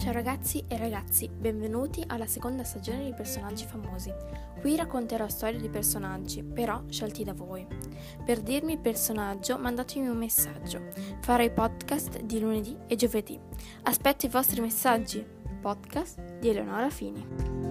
Ciao ragazzi e ragazzi, benvenuti alla seconda stagione di Personaggi Famosi. Qui racconterò storie di personaggi, però scelti da voi. Per dirmi il personaggio mandatemi un messaggio. Farò i podcast di lunedì e giovedì. Aspetto i vostri messaggi. Podcast di Eleonora Fini.